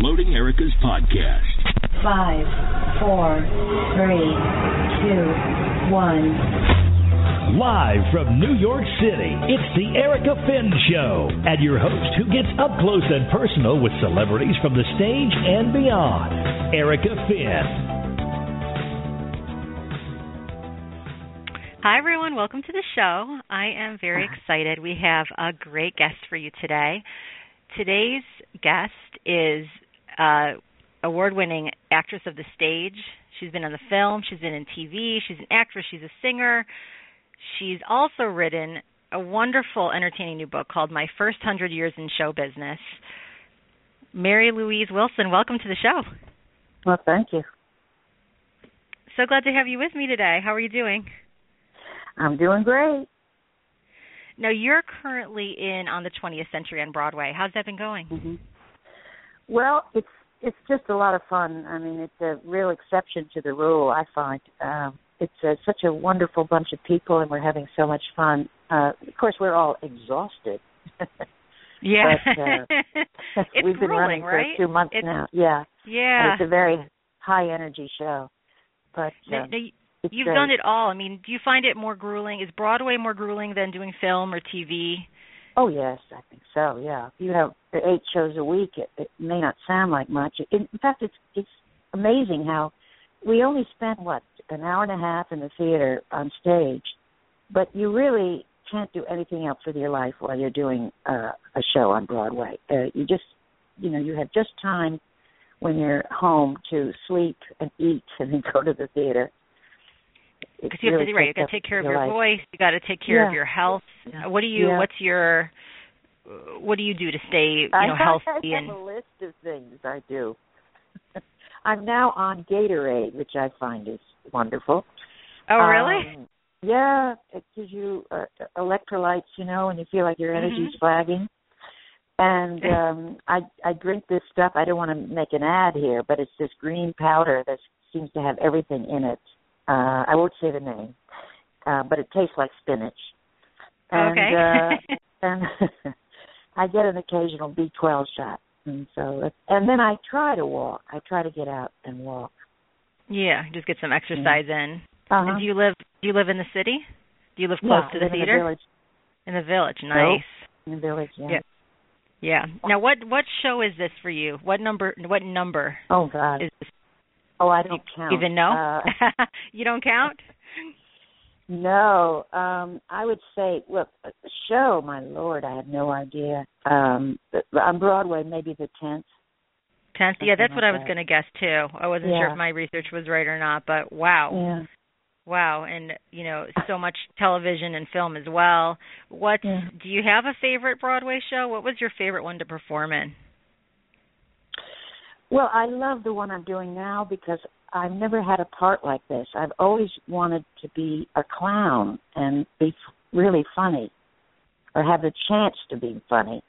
Loading Erica's podcast. Five, four, three, two, one. Live from New York City, it's the Erica Finn Show, and your host who gets up close and personal with celebrities from the stage and beyond, Erica Finn. Hi, everyone. Welcome to the show. I am very excited. We have a great guest for you today. Today's guest is uh, award-winning actress of the stage. She's been on the film. She's been in TV. She's an actress. She's a singer. She's also written a wonderful, entertaining new book called My First Hundred Years in Show Business. Mary Louise Wilson, welcome to the show. Well, thank you. So glad to have you with me today. How are you doing? I'm doing great. Now you're currently in on the 20th Century on Broadway. How's that been going? Mm-hmm. Well, it's it's just a lot of fun. I mean, it's a real exception to the rule. I find um, it's a, such a wonderful bunch of people, and we're having so much fun. Uh, of course, we're all exhausted. yeah, but, uh, it's we've been running right? for two months it's, now. Yeah, yeah. And it's a very high energy show. But now, uh, now, it's you've great. done it all. I mean, do you find it more grueling? Is Broadway more grueling than doing film or TV? Oh yes, I think so. Yeah, you have eight shows a week. It, it may not sound like much. In, in fact, it's it's amazing how we only spend what an hour and a half in the theater on stage, but you really can't do anything else with your life while you're doing uh, a show on Broadway. Uh, you just, you know, you have just time when you're home to sleep and eat and then go to the theater. Because you have really to right, you got to take care of your your voice. You got to take care of your health. Yeah. What do you? Yeah. What's your? What do you do to stay, you know, have, healthy I and? have a list of things I do. I'm now on Gatorade, which I find is wonderful. Oh, really? Um, yeah, it gives you uh, electrolytes, you know, and you feel like your energy's Mhm. flagging. And um I I drink this stuff. I don't want to make an ad here, but it's this green powder that seems to have everything in it. Uh I won't say the name, uh, but it tastes like spinach. And, Okay. uh, and I get an occasional B12 shot, and so and then I try to walk. I try to get out and walk. yeah, just get some exercise in. Uh-huh. And do you live? Do you live in the city? Do you live yeah, close to the theater? In the village. In the village. Nope. Nice. In the village, yeah. Yeah. Yeah. Now, what what show is this for you? What number? What number Oh God. is this? Oh, I don't count. Even know? Uh, you don't count? no. Um, I would say, look, show. My lord, I have no idea. Um, on Broadway, maybe the tenth. Tenth. Yeah, that's Something what I was going to guess too. I wasn't sure if my research was right or not, but wow. Yeah. Wow, and you know, so much television and film as well. What Yeah. do you have a favorite Broadway show? What was your favorite one to perform in? Well, I love the one I'm doing now because I've never had a part like this. I've always wanted to be a clown and be really funny, or have the chance to be funny.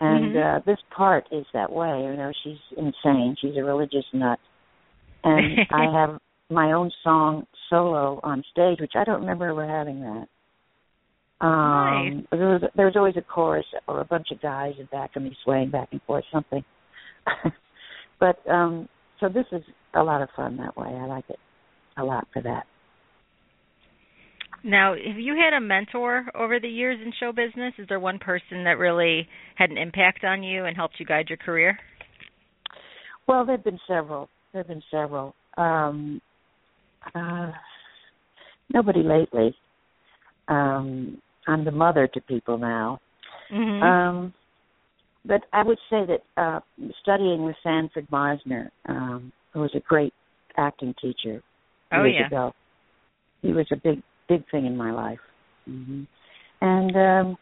And Mhm. uh this part is that way. You know, she's insane. She's a religious nut, and I have my own song solo on stage, which I don't remember ever having that. Um, there was there was always a chorus or a bunch of guys in back of me swaying back and forth, something. but um, so this is a lot of fun that way. I like it a lot for that. Now, have you had a mentor over the years in show business? Is there one person that really had an impact on you and helped you guide your career? Well, there've been several. There've been several. Um, uh, nobody lately. Um, I'm the mother to people now. Mm-hmm. Um, but I would say that uh, studying with Sanford Meisner, um, who was a great acting teacher oh years yeah. ago, he was a big, big thing in my life. hmm And um,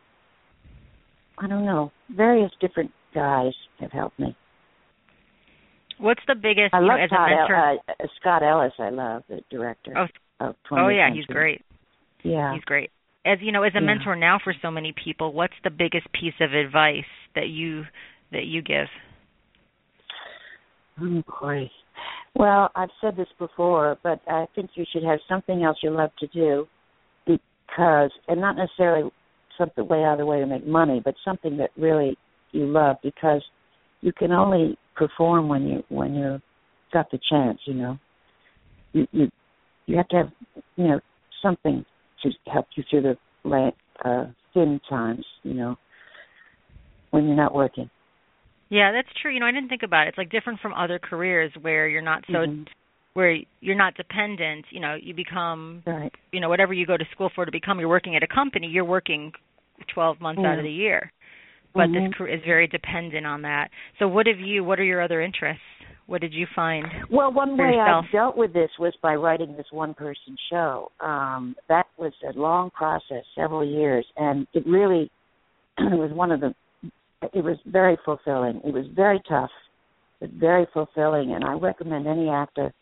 I don't know, various different guys have helped me. What's the biggest I you know, love as a Todd mentor? uh, Scott Ellis. I love the director Oh, of 20th oh yeah, he's great. Yeah. He's great. As you know, as a Yeah. mentor now for so many people, what's the biggest piece of advice that you that you give? Oh boy. Well, I've said this before, but I think you should have something else you love to do because and not necessarily something way out of the way to make money, but something that really you love because you can only perform when you when you got the chance. You know, you you you have to have you know something to help you through the la- uh, thin times. You know, when you're not working. Yeah, that's true. You know, I didn't think about it. It's like different from other careers where you're not so Mhm. where you're not dependent, you know, you become Right. you know, whatever you go to school for to become, you're working at a company, you're working 12 months out of the year. But Mhm. this career is very dependent on that. So what have you what are your other interests? What did you find? Well, one way yourself? I dealt with this was by writing this one person show. Um, that was a long process, several years, and it really was one of the. It was very fulfilling. It was very tough, but very fulfilling. And I recommend any actor,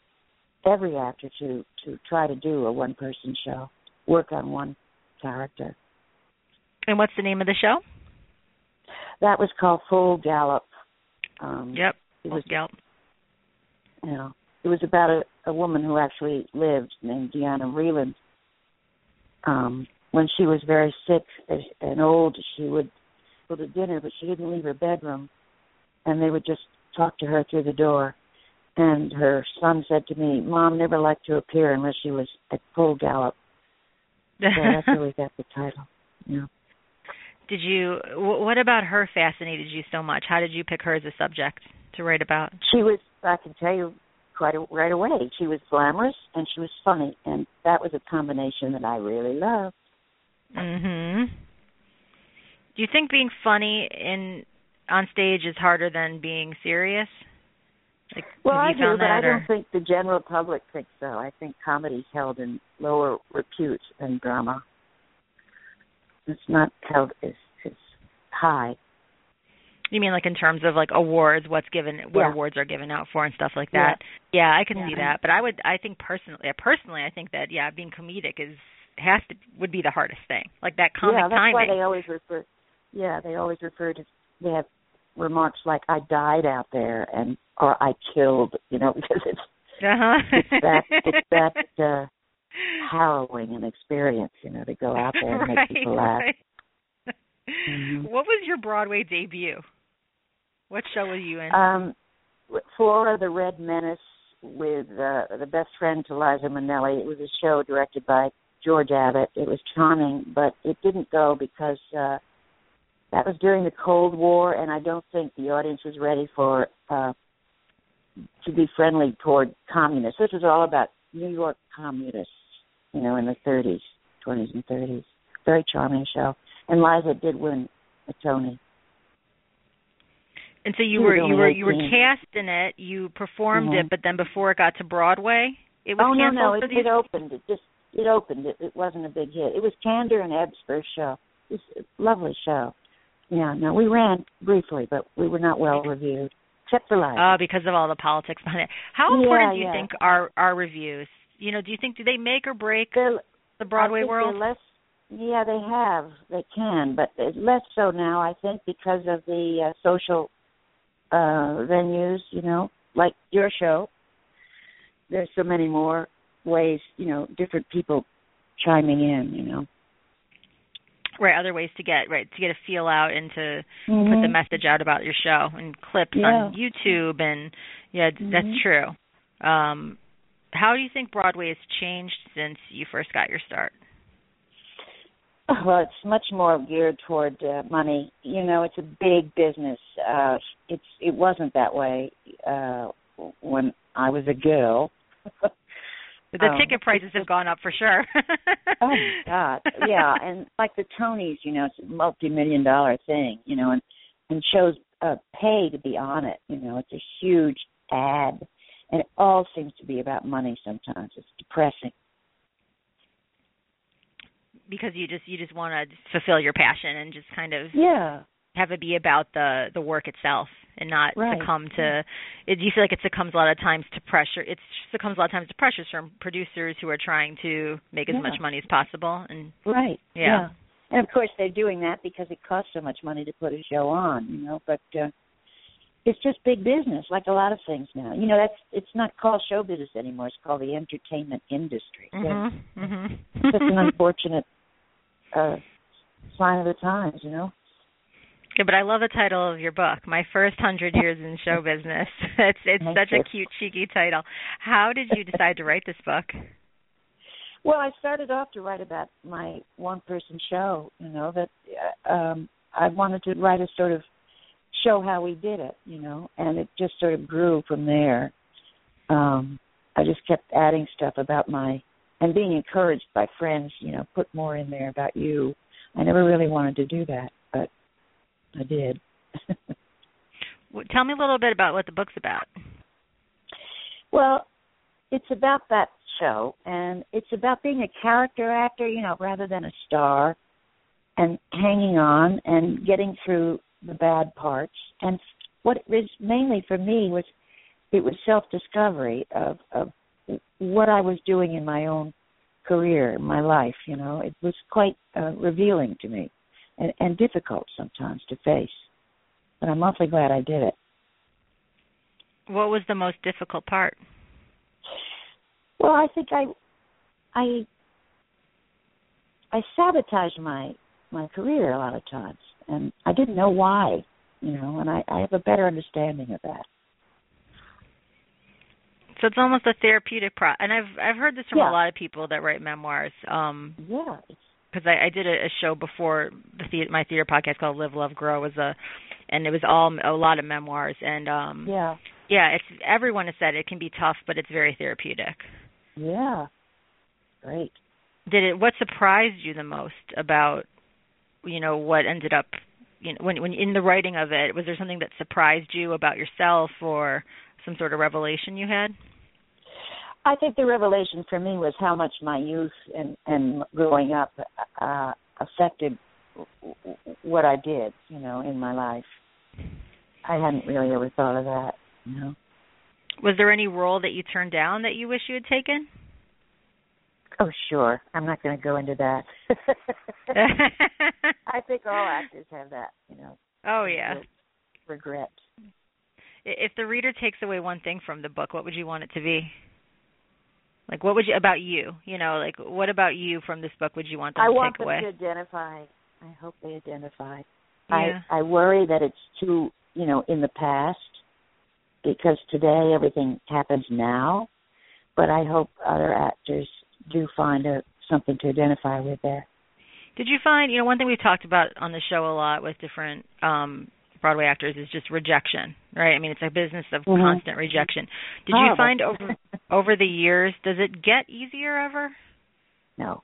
every actor, to to try to do a one person show, work on one character. And what's the name of the show? That was called Full Gallop. Um, Yep. It was Yep. You know, it was about a, a woman who actually lived named Diana Vreeland. Um, when she was very sick and- old, she would go to dinner, but she didn't leave her bedroom, and they would just talk to her through the door. And her son said to me, "Mom never liked to appear unless she was at full gallop." So that's how we got the title. Yeah. Did you what about her fascinated you so much? How did you pick her as a subject to write about? She was, I can tell you quite a, right away, she was glamorous and she was funny, and that was a combination that I really loved. Mhm. Do you think being funny in on stage is harder than being serious? Like, Well, I do, but I or- don't think the general public thinks so. I think comedy's held in lower repute than drama. It's not held as, as high. You mean like in terms of like awards, what's given, what Yeah. awards are given out for, and stuff like that? Yeah, I can Yeah. see that. But I would, I think personally, personally, I think that yeah, being comedic is has to would be the hardest thing. Like that comic yeah, that's timing. why they always refer. Yeah, they always refer to. They have remarks like "I died out there" and or "I killed," you know, because it's uh-huh. it's that it's that uh, harrowing an experience, you know, to go out there and right, make people laugh. right. Mhm. What was your Broadway debut? What show were you in? Um, Flora the Red Menace with uh, the best friend to Liza Minnelli. It was a show directed by George Abbott. It was charming, but it didn't go because uh, that was during the Cold War, and I don't think the audience was ready for uh, to be friendly toward communists. This was all about New York communists, you know, in the 30s, 20s, and 30s. Very charming show, and Liza did win a Tony. And so you were you were you were cast in it. You performed Mhm. it, but then before it got to Broadway, it was oh no, canceled no, for it, it opened. It just it opened. It, it wasn't a big hit. It was Kander and Ebb's first show. It was a lovely show. Yeah, no, we ran briefly, but we were not well reviewed, except for. Oh, because of all the politics behind it. How Yeah, important do you yeah. think are are reviews? You know, do you think do they make or break They're- the Broadway world? Less, yeah, they have. They can, but less so now. I think because of the uh, social uh venues. You know, like your show. There's so many more ways. You know, different people chiming in. You know. right, other ways to get right to get a feel out and to put Mhm. the message out about your show and clips Yeah. on YouTube and yeah, d- that's true. Um how do you think Broadway has changed since you first got your start? Well, it's much more geared toward uh, money. You know, it's a big business. Uh, it's it wasn't that way uh, when I was a girl. The Um, ticket prices have gone up for sure. oh my God, yeah, and like the Tonys, you know, it's a multi-million dollar thing. You know, and and shows uh, pay to be on it. You know, it's a huge ad, and it all seems to be about money. Sometimes it's depressing. Because you just you just want to fulfill your passion and just kind of Yeah, have it be about the the work itself and not Right. succumb to it, do you feel like it succumbs a lot of times to pressure it succumbs a lot of times to pressures from producers who are trying to make as Yeah. much money as possible and Right. Yeah. And of course they're doing that because it costs so much money to put a show on, you know, but uh it's just big business, like a lot of things now. You know, that's it's not called show business anymore, it's called the entertainment industry. So mhm mhm It's just an unfortunate uh sign of the times, you know. Yeah, but I love the title of your book, My First Hundred Years in Show Business. It's it's Thank such you. a cute, cheeky title. How did you decide to write this book? Well, I started off to write about my one person show, you know, that uh, um I wanted to write a sort of show how we did it, you know, and it just sort of grew from there. Um I just kept adding stuff about my and being encouraged by friends, you know, put more in there about you. I never really wanted to do that, but I did. W- Tell me a little bit about what the book's about. Well, it's about that show, and it's about being a character actor, you know, rather than a star, and hanging on and getting through the bad parts. And what it was mainly for me was it was self discovery of of what I was doing in my own career, my life. You know, it was quite uh, revealing to me, and, and difficult sometimes to face. But I'm awfully glad I did it. What was the most difficult part? Well, I think I, I, I sabotaged my my career a lot of times, and I didn't know why, you know. And I, I have a better understanding of that. So it's almost a therapeutic pro. And I've I've heard this from Yeah. a lot of people that write memoirs. Um, Yeah, because I, I did a, a show before the, the my theater podcast called Live Love Grow was a, and it was all a lot of memoirs and um yeah, yeah it's everyone has said it can be tough but it's very therapeutic. yeah. Great. Did it what surprised you the most about you know what ended up you know when when in the writing of it was there something that surprised you about yourself or some sort of revelation you had? I think the revelation for me was how much my youth and and growing up uh affected what I did, you know, in my life. I hadn't really ever thought of that, you know. Was there any role that you turned down that you wish you had taken? Oh, sure. I'm not going to go into that. I think all actors have that, you know. oh yeah. Regret. If the reader takes away one thing from the book, what would you want it to be? Like, what would you about you? You know, like, what about you from this book would you want them to take away? I to want take them away? to identify. I hope they identify. Yeah. I I worry that it's too, you know, in the past because today everything happens now. But I hope other actors do find a something to identify with there. Did you find, you know, one thing we've talked about on the show a lot with different um Broadway actors is just rejection, right? I mean, it's a business of Mhm. constant rejection. Did you find over over the years, does it get easier ever? no,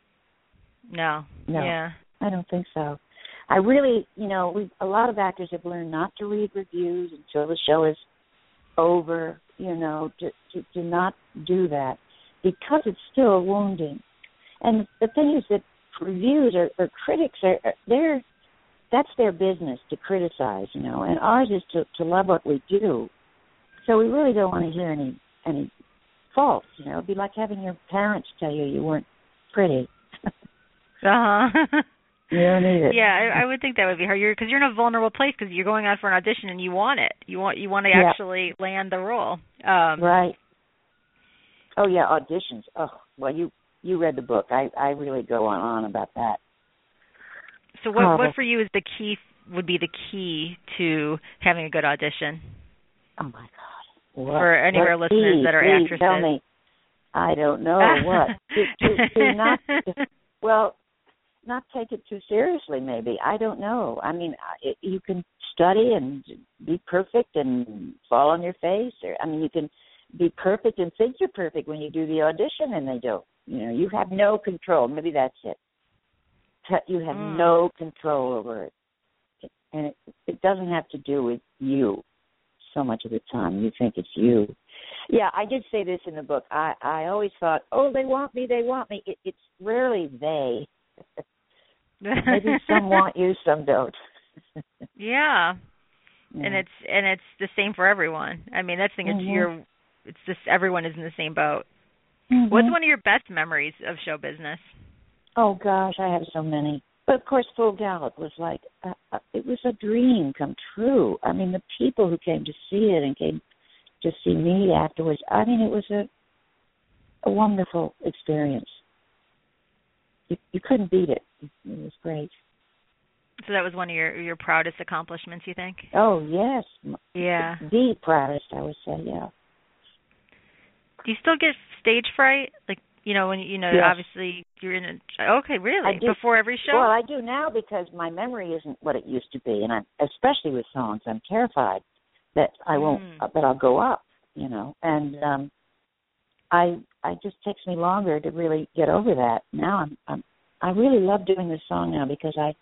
No. No. Yeah. I don't think so. I really, you know, we a lot of actors have learned not to read reviews until the show is over. You know, to to, to not do that because it's still a wounding. And the thing is that reviews or, or critics are are- they're that's their business to criticize, you know, and ours is to to love what we do. So we really don't want to hear any any faults, you know. It'd be like having your parents tell you you weren't pretty. Uh-huh. don't need it. yeah, I, I would think that would be hard. You're because you're in a vulnerable place because you're going out for an audition and you want it. You want you want to Yeah. actually land the role. Um, Right. Oh yeah, auditions. Oh well, you you read the book. I I really go on on about that. So what Oh. what for you is the key would be the key to having a good audition? Oh my God. What, For any of our listeners please, that are please actresses. tell me. I don't know what to, to, to not. Well, not take it too seriously. Maybe I don't know. I mean, I- it, you can study and be perfect and fall on your face, or I mean, you can be perfect and think you're perfect when you do the audition, and they don't. You know, you have no control. Maybe that's it. You have Mm. no control over it, and it, it doesn't have to do with you. So much of the time, you think it's you. Yeah, I did say this in the book. I I always thought, oh, they want me, they want me. It, it's rarely they. Maybe some want you, some don't. yeah. Yeah. and it's and it's the same for everyone. I mean, that's the thing. It's Mhm. your it's just everyone is in the same boat. Mhm. What's one of your best memories of show business? Oh gosh, I have so many. But of course, Full Gallop was like uh, uh, it was a dream come true. I mean, the people who came to see it and came to see me afterwards. I mean, it was a a wonderful experience. You, you couldn't beat it. It was great. So that was one of your your proudest accomplishments, you think? Oh yes, Yeah. the proudest I would say. Yeah. Do you still get stage fright? Like you know when you know Yes. obviously you're in a okay really before every show. Well, I do now because my memory isn't what it used to be, and I'm especially with songs, I'm terrified that I won't Mm. that I'll go up. You know, and um I I just takes me longer to really get over that. Now I'm I'm I really love doing this song now because I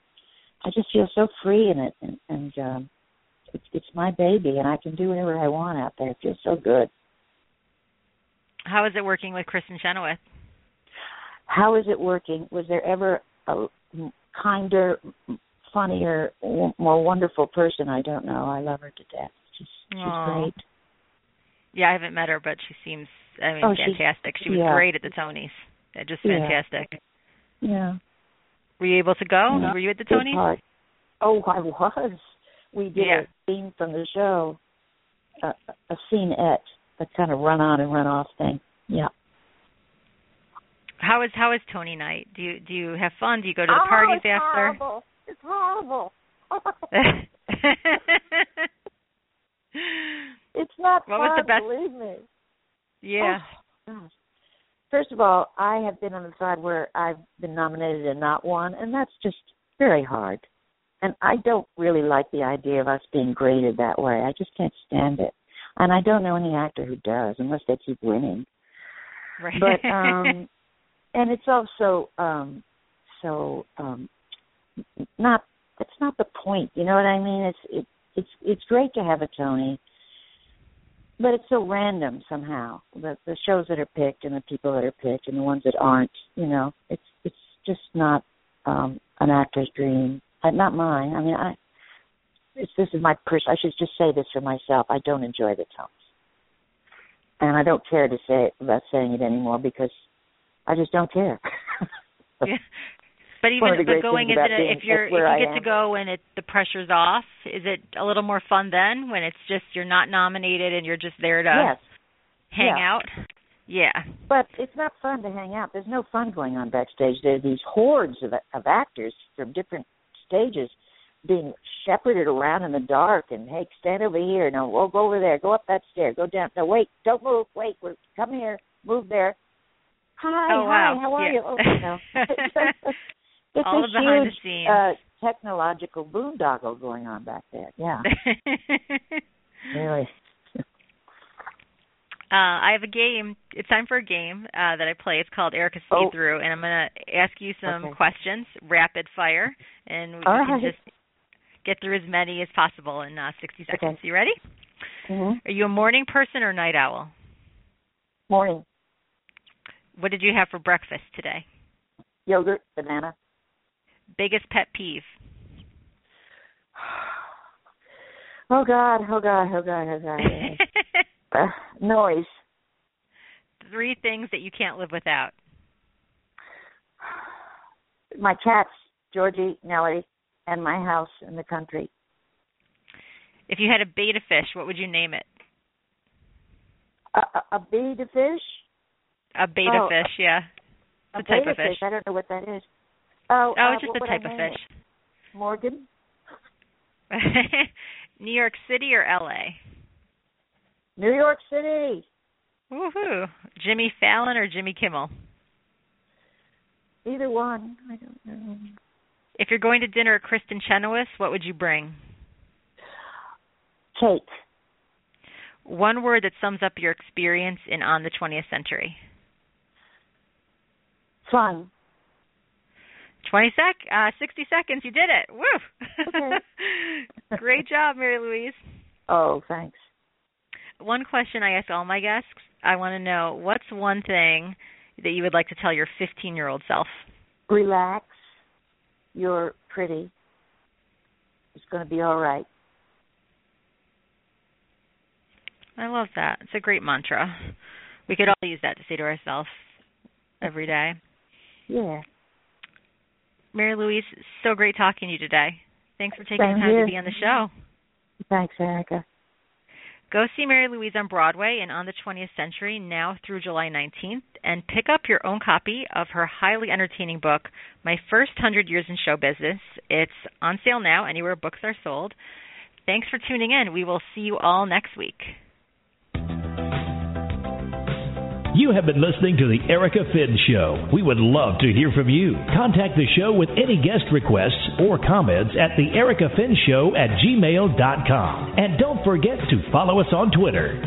I just feel so free in it, and, and um it's it's my baby, and I can do whatever I want out there. It feels so good. How is it working with Kristin Chenoweth? How is it working? Was there ever a kinder, funnier, w- more wonderful person? I don't know. I love her to death. She's she's great. Yeah, I haven't met her, but she seems I mean oh, fantastic. She was yeah. great at the Tonys. Yeah, just fantastic. Yeah. Were you able to go? Yeah. Were you at the Tonys? Oh, I was. We did Yeah. a scene from the show, a, a scenette, a kind of run on and run off thing. Yeah. How is how is Tony night? Do you do you have fun? Do you go to the oh, parties it's after? Horrible. It's horrible. it's not What fun. was the best- Believe me. yeah. Oh. First of all, I have been on the side where I've been nominated and not won, and that's just very hard. And I don't really like the idea of us being graded that way. I just can't stand it. And I don't know any actor who does, unless they keep winning. Right. But um and it's also um so um not it's not the point, you know what I mean? It's it, it's it's great to have a Tony, but it's so random somehow. The the shows that are picked and the people that are picked and the ones that aren't, you know, it's it's just not um an actor's dream. Uh, not mine. I mean, I it's this is my person. I should just say this for myself. I don't enjoy the Tonys, and I don't care to say about saying it anymore because I just don't care. Yeah. But even but going into being- if you're if I you get to go and it the pressure's off, is it a little more fun then when it's just you're not nominated and you're just there to yes, hang yeah. out? Yeah. but it's not fun to hang out. There's no fun going on backstage. There are these hordes of of actors from different stages being shepherded around in the dark and hey, stand over here. No, we'll go over there. Go up that stair. Go down. No, wait, don't move. Wait, we're come here. Move there. Hi, Oh, hi. wow. How are Yeah. you? Oh, no. it's All a behind the scenes. uh, technological boondoggle going on back there. Yeah, really. Uh, I have a game. It's time for a game uh, that I play. It's called Erica Speed Oh. Through, and I'm going to ask you some Okay. questions, rapid fire, and we All can right. just get through as many as possible in uh, 60 seconds. Okay. You ready? hmm Are you a morning person or night owl? Morning What did you have for breakfast today? yogurt, banana. Biggest pet peeve? Oh God! Oh God! Oh God! Oh God! uh, noise. Three things that you can't live without. My cats, Georgie, Nellie, and my house in the country. If you had a betta fish, what would you name it? A, a, a betta fish. A beta Oh, fish, yeah. A It's a type beta of fish. I don't know what that is. Oh, Oh, uh, it's just a I type of fish. it? Morgan. New York City or LA? New York City. Woohoo. Jimmy Fallon or Jimmy Kimmel? Either one. I don't know. If you're going to dinner at Kristin Chenoweth, what would you bring? Cake. One word that sums up your experience in On the 20th Century. Fun. 20 sec, uh, 60 seconds. You did it. Woo! Okay. Great job, Mary Louise. Oh, thanks. One question I ask all my guests I want to know what's one thing that you would like to tell your 15 year old self? Relax. You're pretty. It's going to be all right. I love that. It's a great mantra. We could all use that to say to ourselves every day. Yeah. Mary Louise, so great talking to you today. Thanks for taking Same the time here. to be on the show. Thanks, Erica. Go see Mary Louise on Broadway and on the 20th Century now through July 19th and pick up your own copy of her highly entertaining book, My First Hundred Years in Show Business. It's on sale now anywhere books are sold. Thanks for tuning in. We will see you all next week. You have been listening to The Erica Finn Show. We would love to hear from you. Contact the show with any guest requests or comments at The Erica Finn Show at gmail.com. And don't forget to follow us on Twitter.